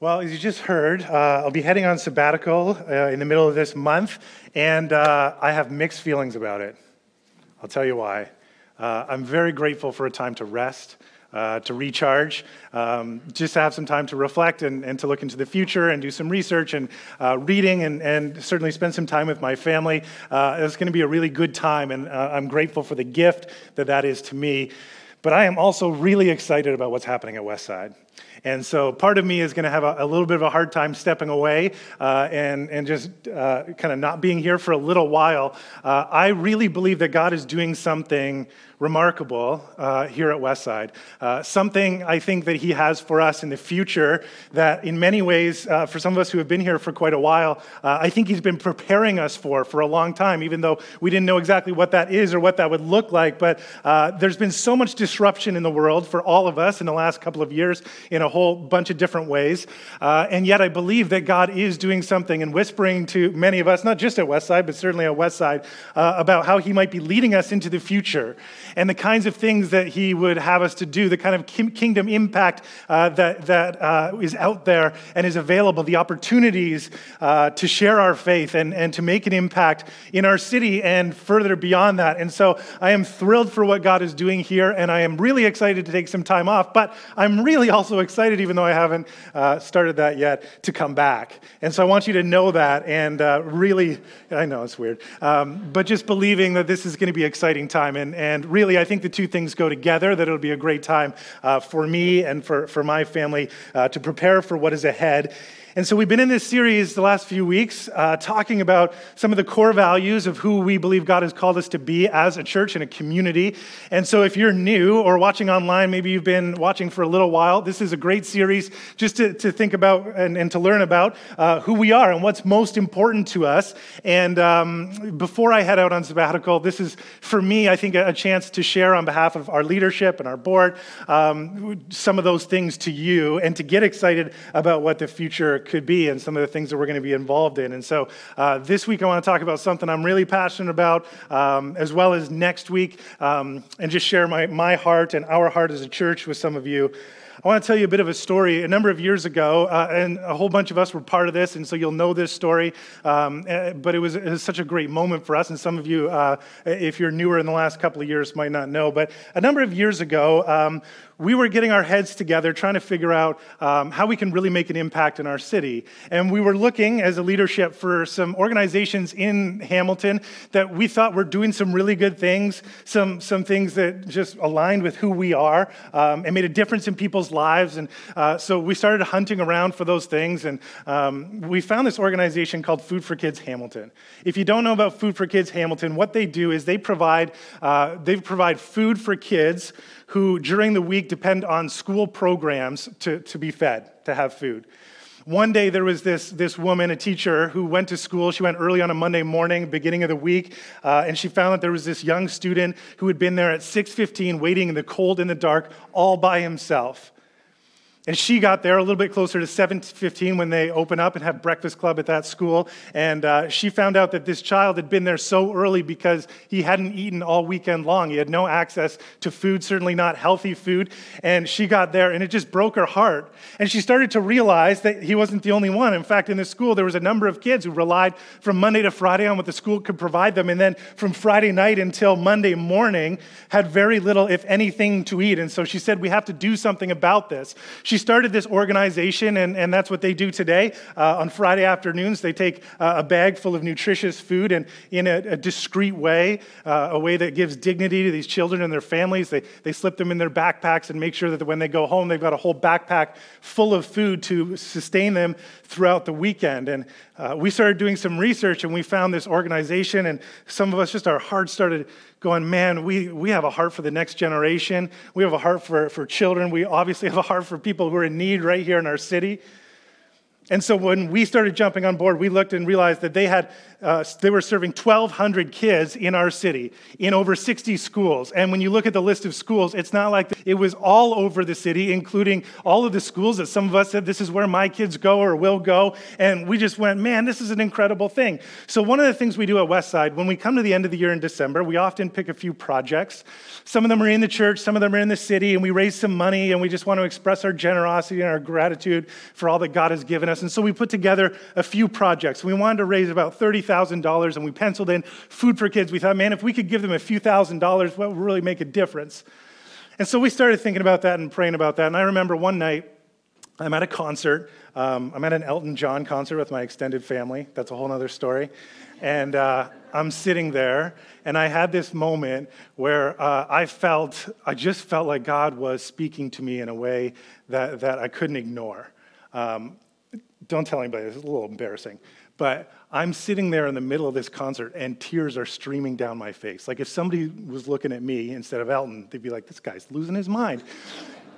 Well, as you just heard, uh, I'll be heading on sabbatical uh, in the middle of this month, and uh, I have mixed feelings about it. I'll tell you why. Uh, I'm very grateful for a time to rest, uh, to recharge, um, just to have some time to reflect and, and, to look into the future and do some research and uh, reading and, and, certainly spend some time with my family. it's going to be a really good time, and I'm grateful for the gift that that is to me. But I am also really excited about what's happening at Westside. And so part of me is going to have a, a, little bit of a hard time stepping away uh, and, and just uh, kind of not being here for a little while. Uh, I really believe that God is doing something remarkable uh, here at Westside. Uh, something I think that He has for us in the future that, in many ways, uh, for some of us who have been here for quite a while, uh, I think He's been preparing us for for a long time, even though we didn't know exactly what that is or what that would look like. But uh, there's been so much disruption in the world for all of us in the last couple of years in a whole bunch of different ways. Uh, and yet, I believe that God is doing something and whispering to many of us, not just at Westside, but certainly at Westside, about how He might be leading us into the future and the kinds of things that he would have us to do, the kind of kingdom impact uh, that, that uh, is out there and is available, the opportunities uh, to share our faith and, and to make an impact in our city and further beyond that. And so I am thrilled for what God is doing here, and I am really excited to take some time off, but I'm really also excited, even though I haven't uh, started that yet, to come back. And so I want you to know that and uh, really, I know it's weird, um, but just believing that this is going to be an exciting time and, and really I think the two things go together, that it'll be a great time uh, for me and for, for my family uh, to prepare for what is ahead. And so we've been in this series the last few weeks uh, talking about some of the core values of who we believe God has called us to be as a church and a community. And so if you're new or watching online, maybe you've been watching for a little while, this is a great series just to, to think about and, and to learn about uh, who we are and what's most important to us. And um, before I head out on sabbatical, this is for me, I think, a, a chance to share on behalf of our leadership and our board um, some of those things to you and to get excited about what the future could be and some of the things that we're going to be involved in. And so uh, this week I want to talk about something I'm really passionate about, um, as well as next week, um, and just share my, my heart and our heart as a church with some of you. I want to tell you a bit of a story. A number of years ago, uh, and a whole bunch of us were part of this, and so you'll know this story. Um, eh, but it was, it was, such a great moment for us, and some of you, uh, if you're newer in the last couple of years, might not know. But a number of years ago, um, we were getting our heads together trying to figure out um, how we can really make an impact in our city. And we were looking as a leadership for some organizations in Hamilton that we thought were doing some really good things, some, some things that just aligned with who we are um, and made a difference in people's lives. And uh, so we started hunting around for those things. And um, we found this organization called Food for Kids Hamilton. If you don't know about Food for Kids Hamilton, what they do is they provide, uh, they provide food for kids who during the week depend on school programs to, to be fed, to have food. One day there was this, this woman, a teacher, who went to school. She went early on a Monday morning, beginning of the week, uh, and she found that there was this young student who had been there at 6.15 waiting in the cold in the dark all by himself. And she got there a little bit closer to 7:15 when they open up and have breakfast club at that school. And uh, she found out that this child had been there so early because he hadn't eaten all weekend long. He had no access to food, certainly not healthy food. And she got there, and it just broke her heart. And she started to realize that he wasn't the only one. In fact, in the school, there was a number of kids who relied from Monday to Friday on what the school could provide them, and then from Friday night until Monday morning had very little, if anything, to eat. And so she said, "We have to do something about this." She she started this organization, and, and that's what they do today. Uh, on Friday afternoons, they take uh, a bag full of nutritious food and in a, a discreet way, uh, a way that gives dignity to these children and their families. They, they slip them in their backpacks and make sure that when they go home, they've got a whole backpack full of food to sustain them throughout the weekend. And uh, we started doing some research and we found this organization, and some of us just our hearts started going, man, we, we have a heart for the next generation. We have a heart for, for children. We obviously have a heart for people who are in need right here in our city. And so when we started jumping on board, we looked and realized that they had uh, they were serving 1,200 kids in our city in over 60 schools. And when you look at the list of schools, it's not like it was all over the city, including all of the schools that some of us said, this is where my kids go or will go. And we just went, man, this is an incredible thing. So, one of the things we do at Westside, when we come to the end of the year in December, we often pick a few projects. Some of them are in the church, some of them are in the city, and we raise some money and we just want to express our generosity and our gratitude for all that God has given us. And so we put together a few projects. We wanted to raise about 30,000 $100,000 and we penciled in food for kids. We thought, man, if we could give them a few thousand dollars, what would really make a difference? And so we started thinking about that and praying about that. And I remember one night, I'm at a concert. Um, I'm at an Elton John concert with my extended family. That's a whole other story. And uh, I'm sitting there, and I had this moment where uh, I felt, I just felt like God was speaking to me in a way that, that I couldn't ignore. Um, don't tell anybody, it's a little embarrassing. But I'm sitting there in the middle of this concert and tears are streaming down my face. Like if somebody was looking at me instead of Elton, they'd be like, this guy's losing his mind.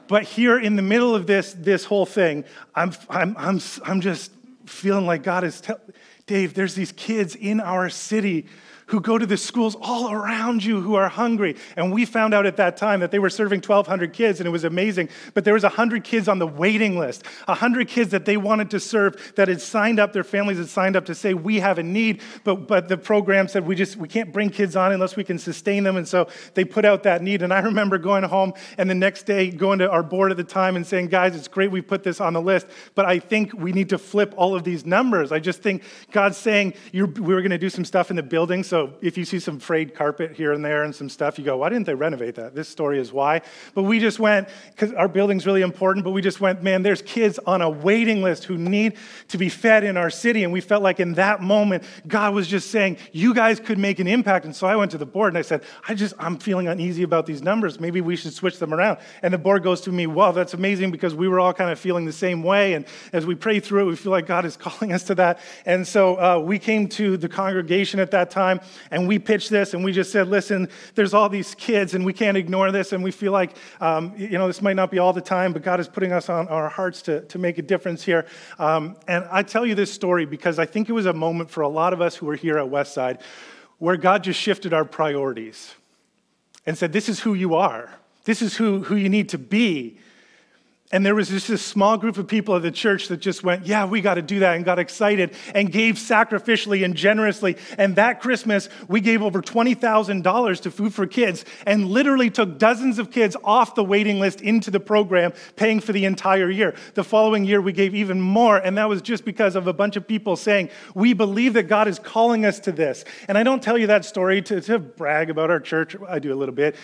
but here in the middle of this, this whole thing, I'm, I'm, I'm, I'm just feeling like God is telling, Dave, there's these kids in our city who go to the schools all around you who are hungry. And we found out at that time that they were serving 1,200 kids, and it was amazing. But there was 100 kids on the waiting list, 100 kids that they wanted to serve that had signed up, their families had signed up to say, we have a need. But, but the program said, we just, we can't bring kids on unless we can sustain them. And so they put out that need. And I remember going home and the next day going to our board at the time and saying, guys, it's great we put this on the list, but I think we need to flip all of these numbers. I just think God's saying, we were going to do some stuff in the building. So so if you see some frayed carpet here and there and some stuff, you go, why didn't they renovate that? This story is why. But we just went, because our building's really important, but we just went, man, there's kids on a waiting list who need to be fed in our city. And we felt like in that moment, God was just saying, you guys could make an impact. And so I went to the board and I said, I just, I'm feeling uneasy about these numbers. Maybe we should switch them around. And the board goes to me, well, that's amazing because we were all kind of feeling the same way. And as we pray through it, we feel like God is calling us to that. And so uh, we came to the congregation at that time and we pitched this and we just said, listen, there's all these kids and we can't ignore this. And we feel like, um, you know, this might not be all the time, but God is putting us on our hearts to, to make a difference here. Um, and I tell you this story because I think it was a moment for a lot of us who were here at Westside where God just shifted our priorities and said, this is who you are. This is who, who you need to be. And there was just this small group of people at the church that just went, Yeah, we got to do that, and got excited and gave sacrificially and generously. And that Christmas, we gave over $20,000 to Food for Kids and literally took dozens of kids off the waiting list into the program, paying for the entire year. The following year, we gave even more. And that was just because of a bunch of people saying, We believe that God is calling us to this. And I don't tell you that story to, to brag about our church, I do a little bit,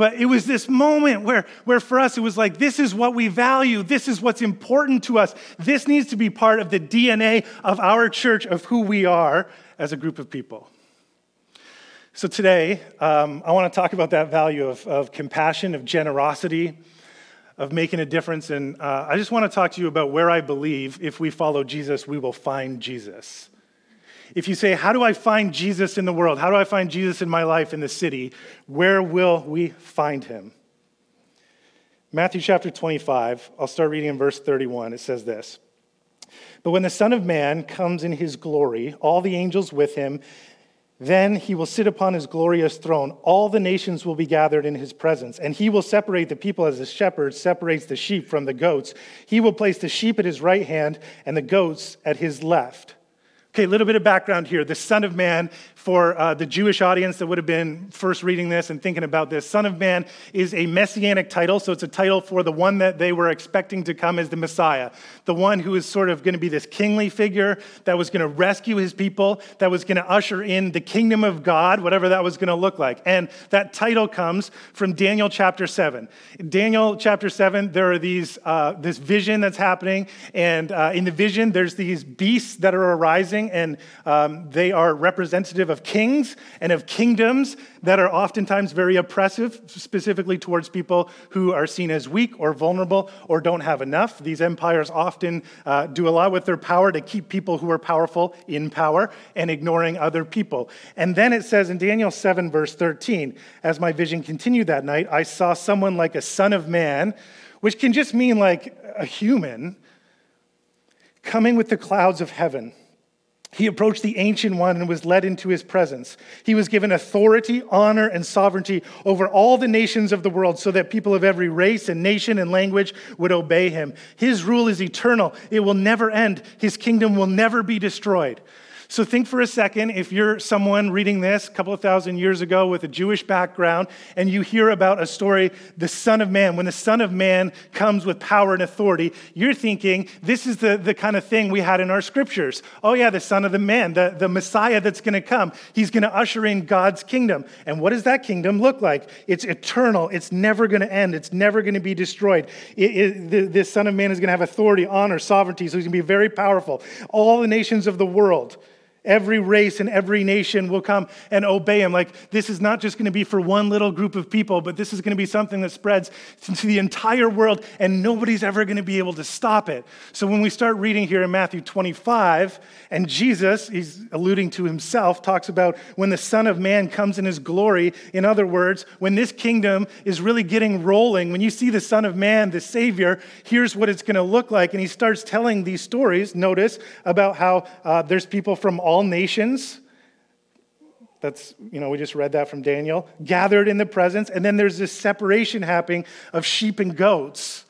but it was this moment where, where for us, it was like, This is what we value. This is what's important to us. This needs to be part of the DNA of our church, of who we are as a group of people. So today, um, I want to talk about that value of, of compassion, of generosity, of making a difference. And uh, I just want to talk to you about where I believe if we follow Jesus, we will find Jesus. If you say, How do I find Jesus in the world? How do I find Jesus in my life in the city? Where will we find him? Matthew chapter 25, I'll start reading in verse 31. It says this But when the Son of Man comes in his glory, all the angels with him, then he will sit upon his glorious throne. All the nations will be gathered in his presence, and he will separate the people as a shepherd separates the sheep from the goats. He will place the sheep at his right hand and the goats at his left. Okay, a little bit of background here. The Son of Man, for uh, the Jewish audience that would have been first reading this and thinking about this, Son of Man is a messianic title. So it's a title for the one that they were expecting to come as the Messiah, the one who is sort of going to be this kingly figure that was going to rescue his people, that was going to usher in the kingdom of God, whatever that was going to look like. And that title comes from Daniel chapter 7. In Daniel chapter 7, there are these, uh, this vision that's happening. And uh, in the vision, there's these beasts that are arising and um, they are representative of kings and of kingdoms that are oftentimes very oppressive, specifically towards people who are seen as weak or vulnerable or don't have enough. These empires often uh, do a lot with their power to keep people who are powerful in power and ignoring other people. And then it says in Daniel 7, verse 13, as my vision continued that night, I saw someone like a son of man, which can just mean like a human coming with the clouds of heaven. He approached the Ancient One and was led into his presence. He was given authority, honor, and sovereignty over all the nations of the world so that people of every race and nation and language would obey him. His rule is eternal, it will never end, his kingdom will never be destroyed. So think for a second if you're someone reading this a couple of thousand years ago with a Jewish background and you hear about a story, the Son of Man, when the Son of Man comes with power and authority, you're thinking this is the, the kind of thing we had in our scriptures. Oh, yeah, the Son of the Man, the, the Messiah that's going to come. He's going to usher in God's kingdom. And what does that kingdom look like? It's eternal, it's never going to end, it's never going to be destroyed. It, it, the, the Son of Man is going to have authority, honor, sovereignty, so he's going to be very powerful. All the nations of the world Every race and every nation will come and obey him. Like, this is not just going to be for one little group of people, but this is going to be something that spreads to the entire world, and nobody's ever going to be able to stop it. So, when we start reading here in Matthew 25, and Jesus, he's alluding to himself, talks about when the Son of Man comes in his glory. In other words, when this kingdom is really getting rolling, when you see the Son of Man, the Savior, here's what it's going to look like. And he starts telling these stories, notice, about how uh, there's people from all all nations. That's, you know, we just read that from Daniel, gathered in the presence. And then there's this separation happening of sheep and goats.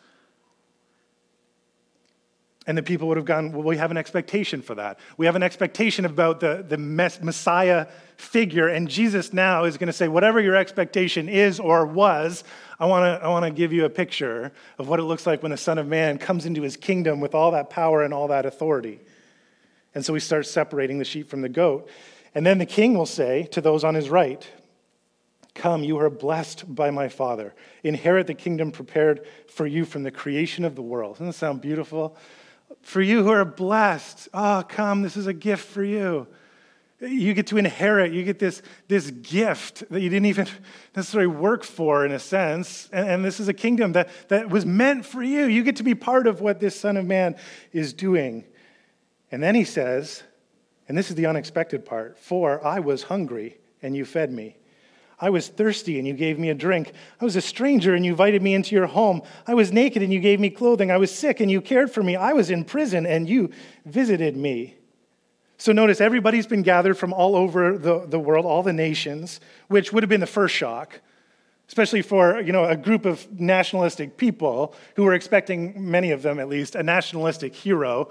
And the people would have gone, well, we have an expectation for that. We have an expectation about the, the Messiah figure. And Jesus now is going to say, whatever your expectation is or was, I want to I wanna give you a picture of what it looks like when the Son of Man comes into his kingdom with all that power and all that authority. And so he starts separating the sheep from the goat. And then the king will say to those on his right, Come, you are blessed by my Father. Inherit the kingdom prepared for you from the creation of the world. Doesn't that sound beautiful? For you who are blessed, oh, come, this is a gift for you. You get to inherit, you get this, this gift that you didn't even necessarily work for, in a sense. And, and this is a kingdom that, that was meant for you. You get to be part of what this Son of Man is doing. And then he says, and this is the unexpected part For I was hungry, and you fed me. I was thirsty, and you gave me a drink. I was a stranger, and you invited me into your home. I was naked, and you gave me clothing. I was sick, and you cared for me. I was in prison, and you visited me. So notice everybody's been gathered from all over the, the world, all the nations, which would have been the first shock, especially for you know, a group of nationalistic people who were expecting, many of them at least, a nationalistic hero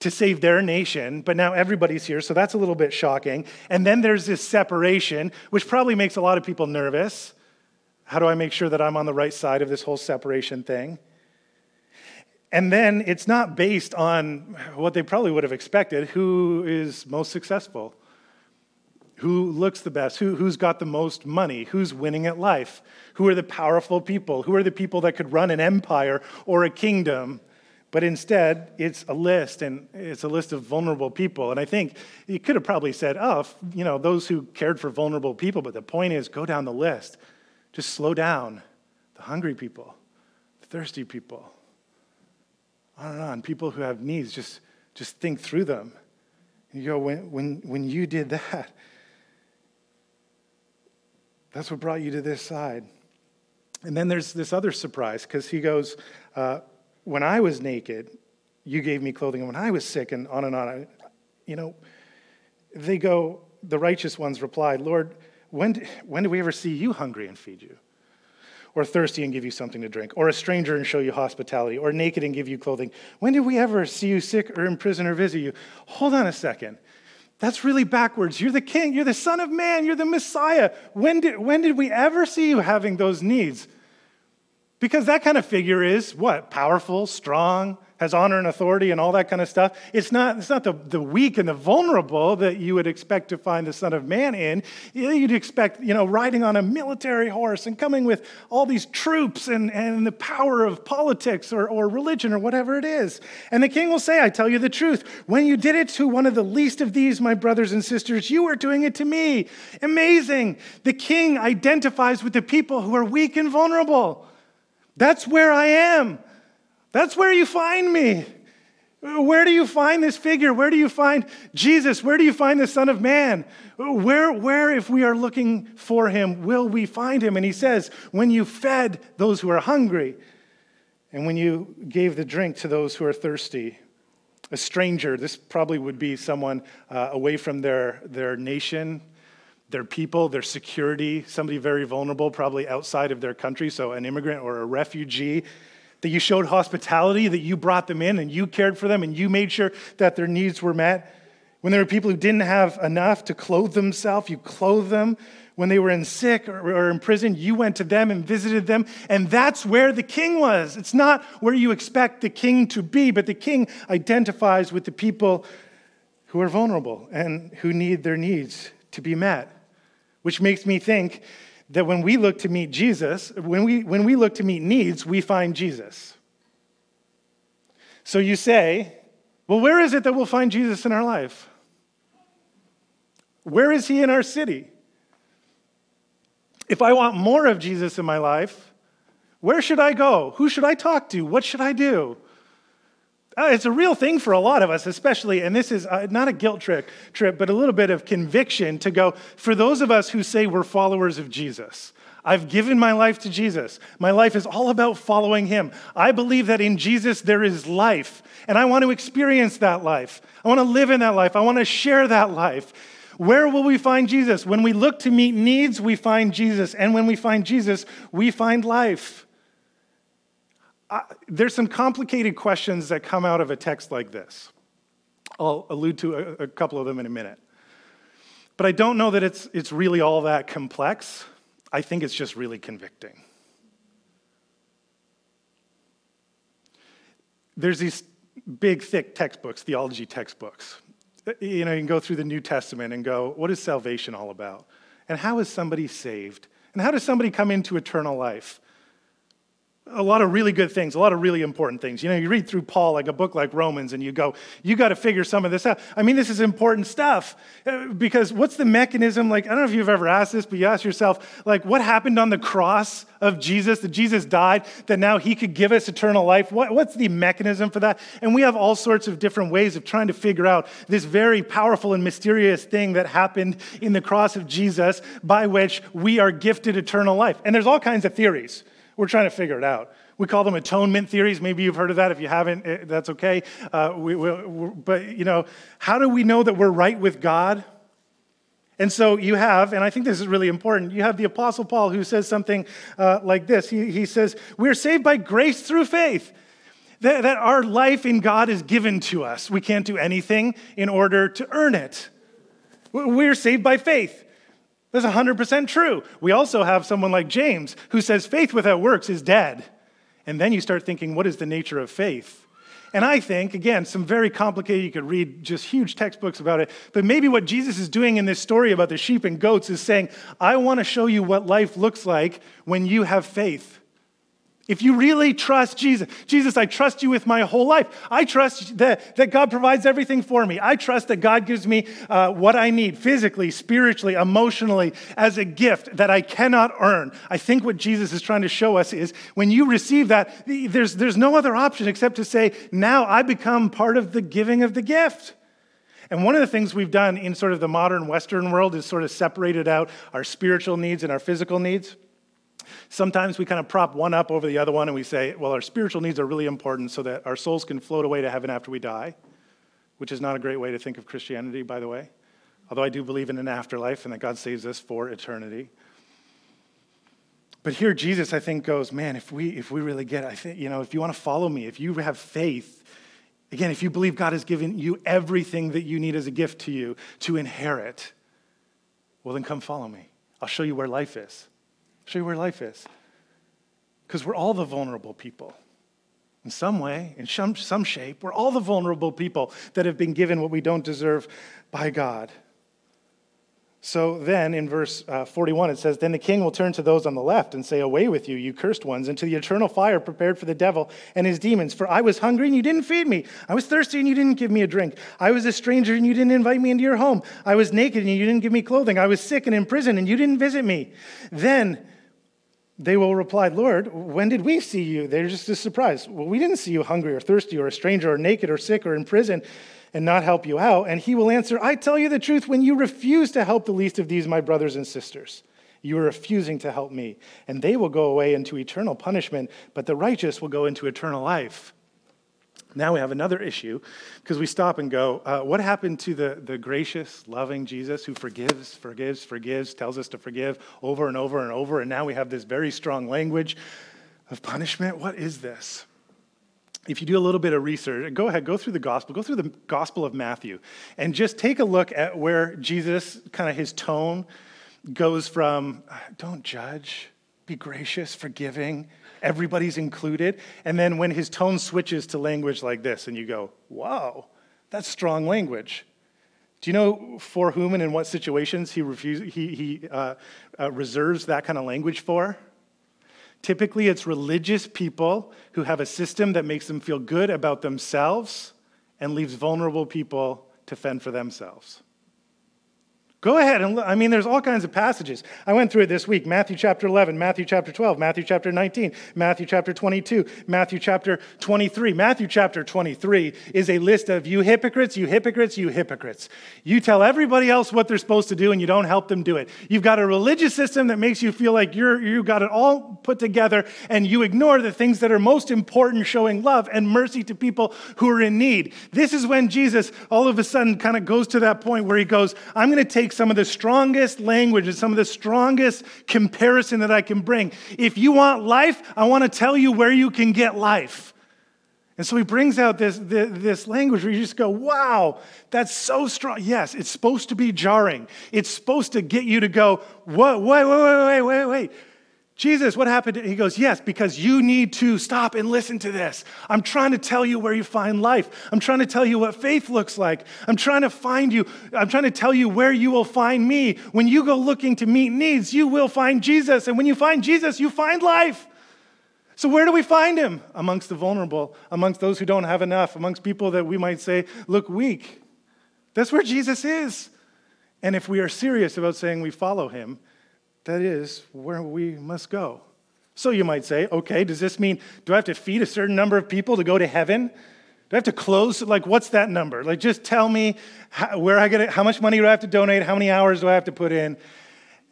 to save their nation, but now everybody's here, so that's a little bit shocking. And then there's this separation, which probably makes a lot of people nervous. How do I make sure that I'm on the right side of this whole separation thing? And then it's not based on what they probably would have expected who is most successful, who looks the best, who, who's got the most money, who's winning at life, who are the powerful people, who are the people that could run an empire or a kingdom. But instead, it's a list, and it's a list of vulnerable people. And I think you could have probably said, oh, you know, those who cared for vulnerable people. But the point is, go down the list. Just slow down. The hungry people, the thirsty people, on and on. People who have needs, just, just think through them. And you go, when, when, when you did that, that's what brought you to this side. And then there's this other surprise because he goes, uh, when I was naked, you gave me clothing. And when I was sick, and on and on. You know, they go, the righteous ones replied, Lord, when, when did we ever see you hungry and feed you? Or thirsty and give you something to drink? Or a stranger and show you hospitality? Or naked and give you clothing? When did we ever see you sick or in prison or visit you? Hold on a second. That's really backwards. You're the king. You're the son of man. You're the Messiah. When did, when did we ever see you having those needs? Because that kind of figure is what? Powerful, strong, has honor and authority and all that kind of stuff. It's not, it's not the, the weak and the vulnerable that you would expect to find the Son of Man in. You'd expect, you know, riding on a military horse and coming with all these troops and, and the power of politics or, or religion or whatever it is. And the king will say, I tell you the truth. When you did it to one of the least of these, my brothers and sisters, you are doing it to me. Amazing. The king identifies with the people who are weak and vulnerable. That's where I am. That's where you find me. Where do you find this figure? Where do you find Jesus? Where do you find the Son of Man? Where, where, if we are looking for him, will we find him? And he says, when you fed those who are hungry, and when you gave the drink to those who are thirsty. a stranger. This probably would be someone uh, away from their, their nation, their people, their security, somebody very vulnerable, probably outside of their country, so an immigrant or a refugee. That you showed hospitality, that you brought them in and you cared for them and you made sure that their needs were met. When there were people who didn't have enough to clothe themselves, you clothed them. When they were in sick or, or in prison, you went to them and visited them. And that's where the king was. It's not where you expect the king to be, but the king identifies with the people who are vulnerable and who need their needs to be met. Which makes me think that when we look to meet Jesus, when we, when we look to meet needs, we find Jesus. So you say, well, where is it that we'll find Jesus in our life? Where is he in our city? If I want more of Jesus in my life, where should I go? Who should I talk to? What should I do? Uh, it's a real thing for a lot of us, especially, and this is uh, not a guilt trip, trip, but a little bit of conviction to go for those of us who say we're followers of Jesus. I've given my life to Jesus. My life is all about following him. I believe that in Jesus there is life, and I want to experience that life. I want to live in that life. I want to share that life. Where will we find Jesus? When we look to meet needs, we find Jesus. And when we find Jesus, we find life. Uh, there's some complicated questions that come out of a text like this. I'll allude to a, a couple of them in a minute. But I don't know that it's, it's really all that complex. I think it's just really convicting. There's these big, thick textbooks, theology textbooks you know, you can go through the New Testament and go, what is salvation all about? And how is somebody saved? And how does somebody come into eternal life? A lot of really good things, a lot of really important things. You know, you read through Paul, like a book like Romans, and you go, you got to figure some of this out. I mean, this is important stuff uh, because what's the mechanism? Like, I don't know if you've ever asked this, but you ask yourself, like, what happened on the cross of Jesus, that Jesus died, that now he could give us eternal life? What, what's the mechanism for that? And we have all sorts of different ways of trying to figure out this very powerful and mysterious thing that happened in the cross of Jesus by which we are gifted eternal life. And there's all kinds of theories. We're trying to figure it out. We call them atonement theories. Maybe you've heard of that. If you haven't, eh, that's okay. Uh, we, we, but, you know, how do we know that we're right with God? And so you have, and I think this is really important, you have the Apostle Paul who says something uh, like this. He, he says, We're saved by grace through faith. That, that our life in God is given to us. We can't do anything in order to earn it. We're saved by faith. That's 100% true. We also have someone like James who says faith without works is dead. And then you start thinking, what is the nature of faith? And I think, again, some very complicated, you could read just huge textbooks about it, but maybe what Jesus is doing in this story about the sheep and goats is saying, I want to show you what life looks like when you have faith. If you really trust Jesus, Jesus, I trust you with my whole life. I trust that, that God provides everything for me. I trust that God gives me uh, what I need physically, spiritually, emotionally as a gift that I cannot earn. I think what Jesus is trying to show us is when you receive that, there's, there's no other option except to say, now I become part of the giving of the gift. And one of the things we've done in sort of the modern Western world is sort of separated out our spiritual needs and our physical needs. Sometimes we kind of prop one up over the other one and we say, well, our spiritual needs are really important so that our souls can float away to heaven after we die, which is not a great way to think of Christianity, by the way. Although I do believe in an afterlife and that God saves us for eternity. But here Jesus, I think, goes, man, if we if we really get, I think, you know, if you want to follow me, if you have faith, again, if you believe God has given you everything that you need as a gift to you to inherit, well then come follow me. I'll show you where life is show you where life is. Because we're all the vulnerable people. In some way, in some, some shape, we're all the vulnerable people that have been given what we don't deserve by God. So then in verse uh, 41, it says, Then the king will turn to those on the left and say, Away with you, you cursed ones, into the eternal fire prepared for the devil and his demons. For I was hungry and you didn't feed me. I was thirsty and you didn't give me a drink. I was a stranger and you didn't invite me into your home. I was naked and you didn't give me clothing. I was sick and in prison and you didn't visit me. Then they will reply, Lord, when did we see you? They're just as surprised. Well, we didn't see you hungry or thirsty or a stranger or naked or sick or in prison and not help you out. And he will answer, I tell you the truth, when you refuse to help the least of these, my brothers and sisters, you are refusing to help me. And they will go away into eternal punishment, but the righteous will go into eternal life. Now we have another issue because we stop and go, uh, what happened to the, the gracious, loving Jesus who forgives, forgives, forgives, tells us to forgive over and over and over? And now we have this very strong language of punishment. What is this? If you do a little bit of research, go ahead, go through the gospel, go through the gospel of Matthew, and just take a look at where Jesus, kind of his tone, goes from don't judge, be gracious, forgiving, everybody's included. And then when his tone switches to language like this, and you go, wow, that's strong language. Do you know for whom and in what situations he, he, he uh, uh, reserves that kind of language for? Typically, it's religious people who have a system that makes them feel good about themselves and leaves vulnerable people to fend for themselves. Go ahead and look. I mean, there's all kinds of passages. I went through it this week Matthew chapter 11, Matthew chapter 12, Matthew chapter 19, Matthew chapter 22, Matthew chapter 23. Matthew chapter 23 is a list of you hypocrites, you hypocrites, you hypocrites. You tell everybody else what they're supposed to do and you don't help them do it. You've got a religious system that makes you feel like you're, you got it all put together and you ignore the things that are most important, showing love and mercy to people who are in need. This is when Jesus all of a sudden kind of goes to that point where he goes, I'm going to take some of the strongest language and some of the strongest comparison that I can bring. If you want life, I want to tell you where you can get life. And so he brings out this, this, this, language where you just go, wow, that's so strong. Yes, it's supposed to be jarring. It's supposed to get you to go, what, wait, wait, wait, wait, wait, wait. Jesus, what happened? He goes, Yes, because you need to stop and listen to this. I'm trying to tell you where you find life. I'm trying to tell you what faith looks like. I'm trying to find you. I'm trying to tell you where you will find me. When you go looking to meet needs, you will find Jesus. And when you find Jesus, you find life. So, where do we find him? Amongst the vulnerable, amongst those who don't have enough, amongst people that we might say look weak. That's where Jesus is. And if we are serious about saying we follow him, that is where we must go. So you might say, okay, does this mean, do I have to feed a certain number of people to go to heaven? Do I have to close? Like, what's that number? Like, just tell me how, where I get it, how much money do I have to donate? How many hours do I have to put in?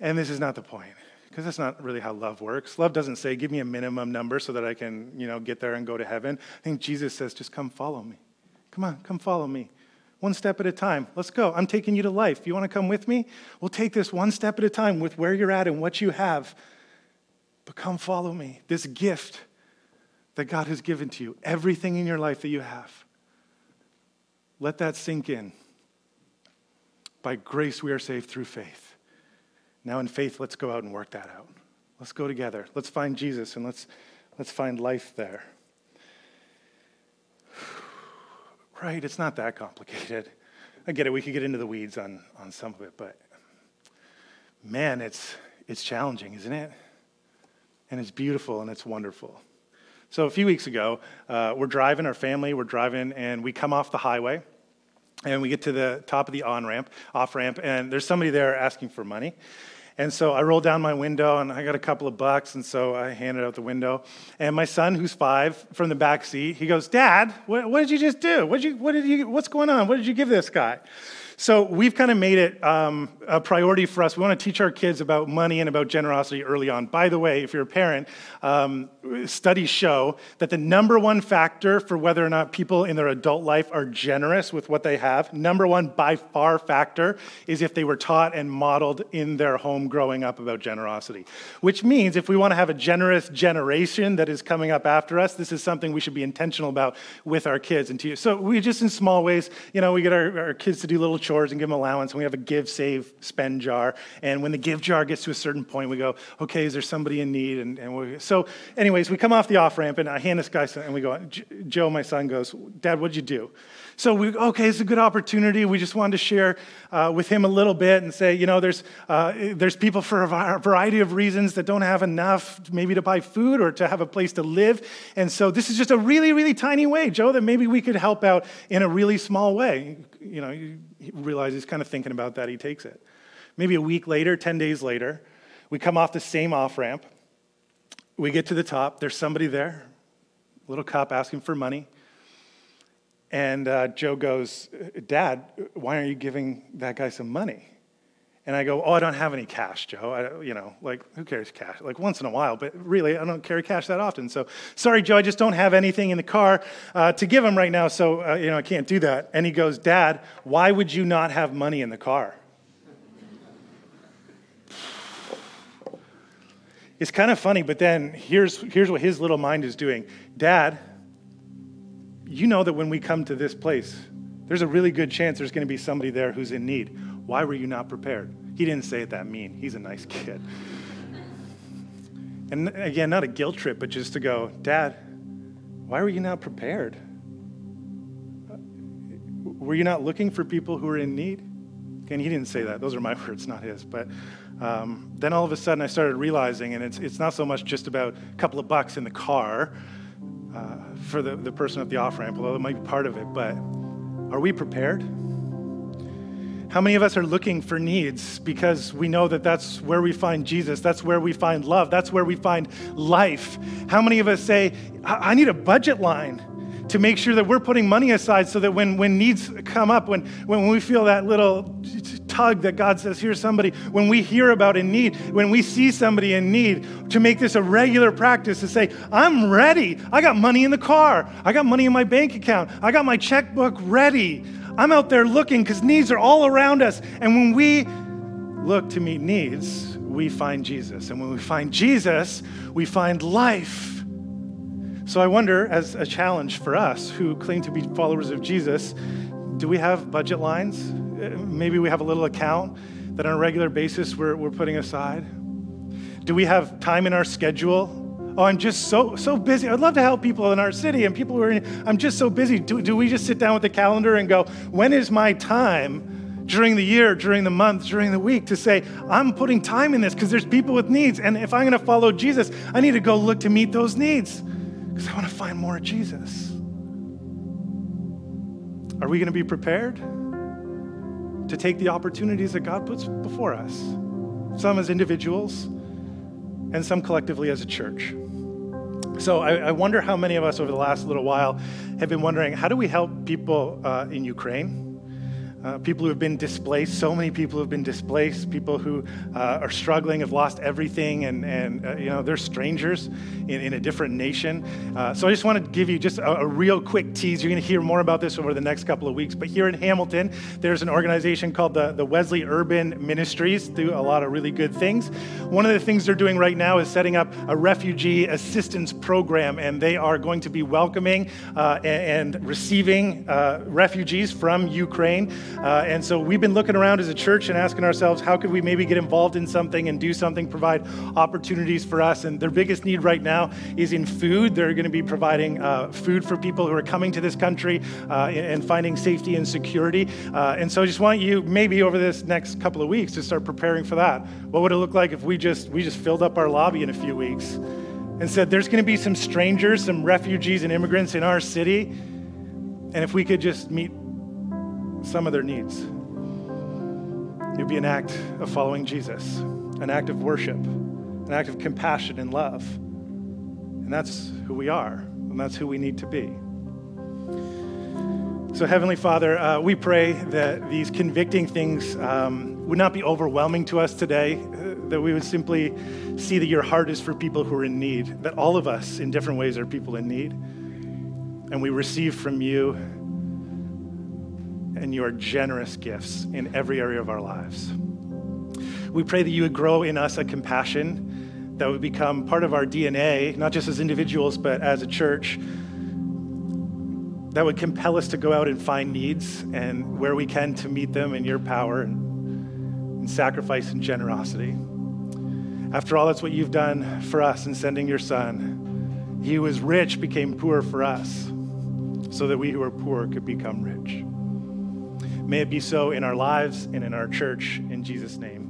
And this is not the point, because that's not really how love works. Love doesn't say, give me a minimum number so that I can, you know, get there and go to heaven. I think Jesus says, just come follow me. Come on, come follow me one step at a time. Let's go. I'm taking you to life. You want to come with me? We'll take this one step at a time with where you're at and what you have. But come follow me. This gift that God has given to you, everything in your life that you have. Let that sink in. By grace, we are saved through faith. Now, in faith, let's go out and work that out. Let's go together. Let's find Jesus and let's, let's find life there. Right? It's not that complicated. I get it. We could get into the weeds on, on some of it, but man, it's, it's challenging, isn't it? And it's beautiful and it's wonderful. So a few weeks ago, uh, we're driving, our family, we're driving, and we come off the highway, and we get to the top of the on ramp, off ramp, and there's somebody there asking for money. And so I rolled down my window and I got a couple of bucks, and so I handed out the window. And my son, who's five, from the back seat, he goes, "Dad, what, what did you just do? What did you, what did you, what's going on? What did you give this guy?" So we've kind of made it um, a priority for us. We want to teach our kids about money and about generosity early on. By the way, if you're a parent, um, studies show that the number one factor for whether or not people in their adult life are generous with what they have, number one by far factor, is if they were taught and modeled in their home growing up about generosity. Which means if we want to have a generous generation that is coming up after us, this is something we should be intentional about with our kids. And to, you. so we just in small ways, you know, we get our, our kids to do little chores and give them allowance, and we have a give, save, spend jar. And when the give jar gets to a certain point, we go, okay, is there somebody in need? And, and we, so, anyways, we come off the off ramp, and I hand this guy, and we go, Joe, my son, goes, Dad, what'd you do? So we, okay, it's a good opportunity. We just wanted to share uh, with him a little bit and say, you know, there's, uh, there's people for a variety of reasons that don't have enough maybe to buy food or to have a place to live. And so this is just a really, really tiny way, Joe, that maybe we could help out in a really small way. You know, you realize he's kind of thinking about that. He takes it. Maybe a week later, 10 days later, we come off the same off ramp. We get to the top. There's somebody there, a little cop asking for money. And uh, Joe goes, Dad, why aren't you giving that guy some money? And I go, oh, I don't have any cash, Joe. I, you know, like, who cares cash? Like, once in a while, but really, I don't carry cash that often. So, sorry, Joe, I just don't have anything in the car uh, to give him right now, so, uh, you know, I can't do that. And he goes, Dad, why would you not have money in the car? It's kind of funny, but then here's, here's what his little mind is doing Dad, you know that when we come to this place, there's a really good chance there's going to be somebody there who's in need. Why were you not prepared? He didn't say it that mean. He's a nice kid. And again, not a guilt trip, but just to go, Dad, why were you not prepared? Were you not looking for people who are in need? Again, he didn't say that. Those are my words, not his. But um, then all of a sudden I started realizing, and it's, it's not so much just about a couple of bucks in the car uh, for the, the person at the off ramp, although it might be part of it, but are we prepared? How many of us are looking for needs because we know that that's where we find Jesus, that's where we find love, that's where we find life? How many of us say, I, need a budget line? to make sure that we're putting money aside so that when, when needs come up, when, when we feel that little tug that God says, here's somebody, when we hear about a need, when we see somebody in need, to make this a regular practice to say, I'm ready. I got money in the car. I got money in my bank account. I got my checkbook ready. I'm out there looking because needs are all around us. And when we look to meet needs, we find Jesus. And when we find Jesus, we find life. So I wonder, as a challenge for us who claim to be followers of Jesus, do we have budget lines? Uh, maybe we have a little account that on a regular basis we're, we're putting aside. Do we have time in our schedule Oh, I'm just so so busy. I'd love to help people in our city and people who are in, I'm just so busy. Do, do we just sit down with the calendar and go, when is my time during the year, during the month, during the week to say, I'm putting time in this because there's people with needs. And if I'm going to follow Jesus, I need to go look to meet those needs because I want to find more of Jesus. Are we going to be prepared to take the opportunities that God puts before us? Some as individuals and some collectively as a church. So I, I, wonder how many of us over the last little while have been wondering how do we help people uh, in Ukraine? Uh, people who have been displaced, so many people who have been displaced, people who uh, are struggling, have lost everything, and, and uh, you know, they're strangers in, in a different nation. Uh, so I just want to give you just a, a real quick tease. You're going to hear more about this over the next couple of weeks. But here in Hamilton, there's an organization called the, the Wesley Urban Ministries, do a lot of really good things. One of the things they're doing right now is setting up a refugee assistance program, and they are going to be welcoming uh, and, and, receiving uh, refugees from Ukraine. Uh, and so we've been looking around as a church and asking ourselves, how could we maybe get involved in something and do something, provide opportunities for us? And their biggest need right now is in food. They're going to be providing uh, food for people who are coming to this country uh, and finding safety and security. Uh, and so I just want you, maybe over this next couple of weeks, to start preparing for that. What would it look like if we just we just filled up our lobby in a few weeks? and said, There's going to be some strangers, some refugees and immigrants in our city. And if we could just meet some of their needs. It would be an act of following Jesus, an act of worship, an act of compassion and love. And that's who we are, and that's who we need to be. So, Heavenly Father, uh, we pray that these convicting things um, would not be overwhelming to us today, uh, that we would simply see that your heart is for people who are in need, that all of us in different ways are people in need. And we receive from you and your generous gifts in every area of our lives. We pray that you would grow in us a compassion that would become part of our DNA, not just as individuals, but as a church, that would compel us to go out and find needs and where we can to meet them in your power and, and sacrifice and generosity. After all, that's what you've done for us in sending your son. He who was rich became poor for us so that we who are poor could become rich. May it be so in our lives and in our church. In Jesus' name.